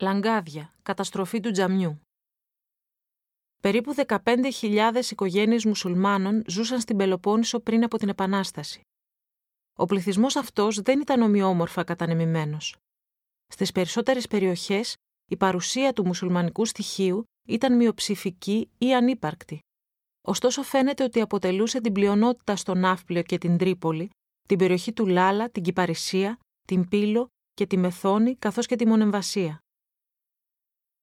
Λαγκάδια. Καταστροφή του τζαμιού. Περίπου 15.000 οικογένειες μουσουλμάνων ζούσαν στην Πελοπόννησο πριν από την Επανάσταση. Ο πληθυσμός αυτός δεν ήταν ομοιόμορφα κατανεμημένος. Στις περισσότερες περιοχές, η παρουσία του μουσουλμανικού στοιχείου ήταν μειοψηφική ή ανύπαρκτη. Ωστόσο φαίνεται ότι αποτελούσε την πλειονότητα στο Ναύπλιο και την Τρίπολη, την περιοχή του Λάλα, την Κυπαρισία, την Πύλο και τη Μεθόνη καθώς και τη Μονεμβασία.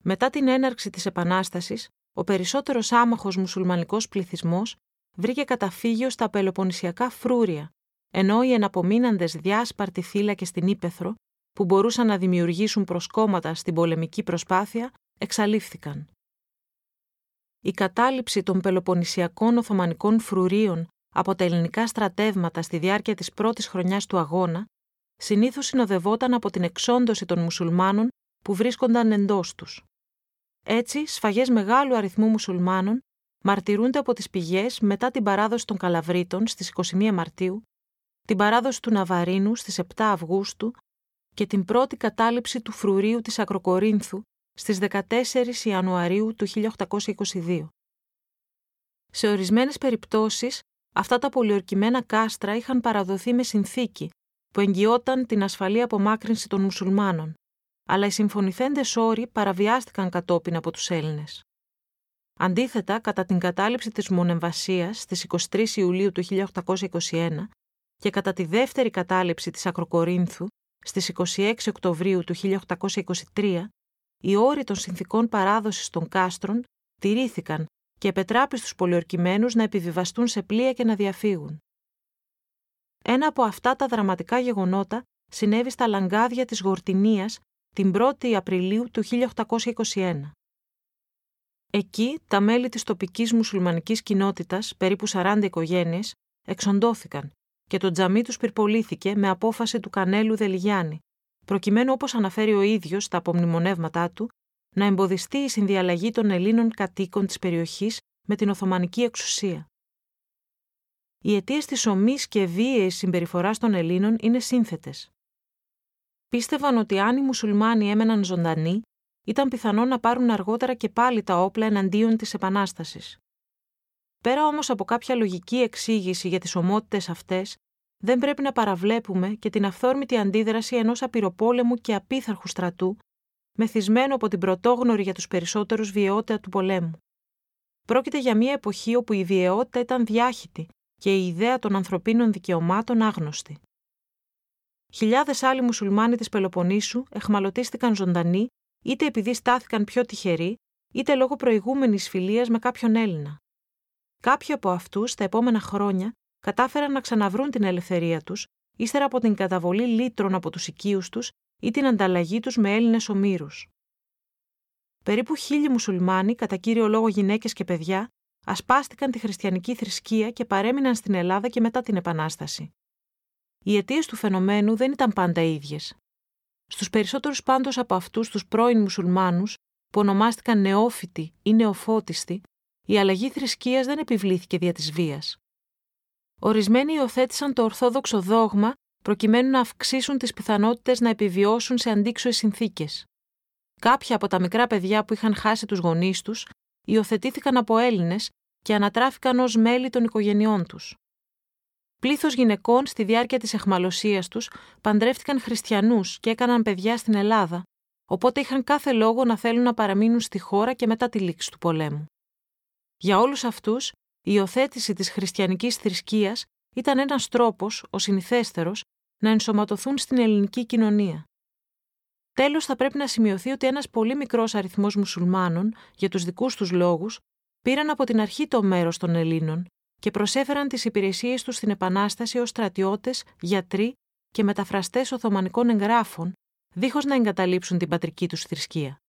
Μετά την έναρξη της Επανάστασης, ο περισσότερος άμαχος μουσουλμανικός πληθυσμός βρήκε καταφύγιο στα πελοποννησιακά φρούρια, ενώ οι εναπομείναντες διάσπαρτοι θύλακες στην Ήπεθρο, που μπορούσαν να δημιουργήσουν προσκόμματα στην πολεμική προσπάθεια, εξαλείφθηκαν. Η κατάληψη των πελοποννησιακών Οθωμανικών φρουρίων από τα ελληνικά στρατεύματα στη διάρκεια της πρώτης χρονιάς του αγώνα συνήθως συνοδευόταν από την εξόντωση των μουσουλμάνων που βρίσκονταν εντός τους. Έτσι, σφαγές μεγάλου αριθμού μουσουλμάνων μαρτυρούνται από τις πηγές μετά την παράδοση των Καλαβρίτων στις 21 Μαρτίου, την παράδοση του Ναβαρίνου στις 7 Αυγούστου και την πρώτη κατάληψη του φρουρίου της Ακροκορίνθου στις 14 Ιανουαρίου του 1822. Σε ορισμένες περιπτώσεις, αυτά τα πολιορκημένα κάστρα είχαν παραδοθεί με συνθήκη που εγγυόταν την ασφαλή απομάκρυνση των μουσουλμάνων, αλλά οι συμφωνηθέντες όροι παραβιάστηκαν κατόπιν από τους Έλληνες. Αντίθετα, κατά την κατάληψη της Μονεμβασίας στις 23 Ιουλίου του 1821 και κατά τη δεύτερη κατάληψη της Ακροκορίνθου στις 26 Οκτωβρίου του 1823, οι όροι των συνθήκων παράδοσης των κάστρων τηρήθηκαν και επετράπη στους πολιορκημένους να επιβιβαστούν σε πλοία και να διαφύγουν. Ένα από αυτά τα δραματικά γεγονότα συνέβη στα λαγκάδια της Γορτινίας την 1η Απριλίου του 1821. Εκεί τα μέλη της τοπικής μουσουλμανικής κοινότητας, περίπου 40 οικογένειες, εξοντώθηκαν και το τζαμί τους πυρπολήθηκε με απόφαση του Κανέλου Δελιγιάννη, προκειμένου όπως αναφέρει ο ίδιος στα απομνημονεύματά του, να εμποδιστεί η συνδιαλλαγή των Ελλήνων κατοίκων της περιοχής με την Οθωμανική εξουσία. Οι αιτίες της ομής και βίαιης συμπεριφοράς των Ελλήνων είναι σύνθετες. Πίστευαν ότι αν οι μουσουλμάνοι έμεναν ζωντανοί, ήταν πιθανό να πάρουν αργότερα και πάλι τα όπλα εναντίον της Επανάστασης. Πέρα όμως από κάποια λογική εξήγηση για τις ομότητες αυτές, δεν πρέπει να παραβλέπουμε και την αυθόρμητη αντίδραση ενός απειροπόλεμου και απίθαρχου στρατού, μεθυσμένο από την πρωτόγνωρη για τους περισσότερους βιαιότητα του πολέμου. Πρόκειται για μια εποχή όπου η βιαιότητα ήταν διάχυτη και η ιδέα των ανθρωπίνων δικαιωμάτων άγνωστη. Χιλιάδες άλλοι μουσουλμάνοι της Πελοποννήσου εχμαλωτίστηκαν ζωντανοί είτε επειδή στάθηκαν πιο τυχεροί, είτε λόγω προηγούμενης φιλίας με κάποιον Έλληνα. Κάποιοι από αυτούς, τα επόμενα χρόνια, κατάφεραν να ξαναβρούν την ελευθερία τους, ύστερα από την καταβολή λίτρων από τους οικείους τους ή την ανταλλαγή τους με Έλληνες ομήρους. Περίπου χίλιοι μουσουλμάνοι, κατά κύριο λόγο γυναίκες και παιδιά, ασπάστηκαν τη χριστιανική θρησκεία και παρέμειναν στην Ελλάδα και μετά την Επανάσταση. Οι αιτίες του φαινομένου δεν ήταν πάντα ίδιες. Στους περισσότερους πάντως από αυτούς τους πρώην μουσουλμάνους, που ονομάστηκαν νεόφυτοι ή νεοφώτιστοι, η αλλαγή θρησκείας δεν επιβλήθηκε δια της βίας. Ορισμένοι υιοθέτησαν το ορθόδοξο δόγμα προκειμένου να αυξήσουν τις πιθανότητες να επιβιώσουν σε αντίξωες συνθήκες. Κάποια από τα μικρά παιδιά που είχαν χάσει τους γονείς τους υιοθετήθηκαν από Έλληνες και ανατράφηκαν ως μέλη των οικογενειών τους. Πλήθος γυναικών στη διάρκεια της εχμαλωσίας τους παντρεύτηκαν χριστιανούς και έκαναν παιδιά στην Ελλάδα, οπότε είχαν κάθε λόγο να θέλουν να παραμείνουν στη χώρα και μετά τη λήξη του πολέμου. Για όλους αυτούς, η υιοθέτηση της χριστιανικής θρησκείας ήταν ένας τρόπος, ο συνηθέστερος, να ενσωματωθούν στην ελληνική κοινωνία. Τέλος, θα πρέπει να σημειωθεί ότι ένας πολύ μικρός αριθμός μουσουλμάνων, για τους δικούς τους λόγους, πήραν από την αρχή το μέρος των Ελλήνων και προσέφεραν τις υπηρεσίες τους στην Επανάσταση ως στρατιώτες, γιατροί και μεταφραστές Οθωμανικών εγγράφων, δίχως να εγκαταλείψουν την πατρική τους θρησκεία.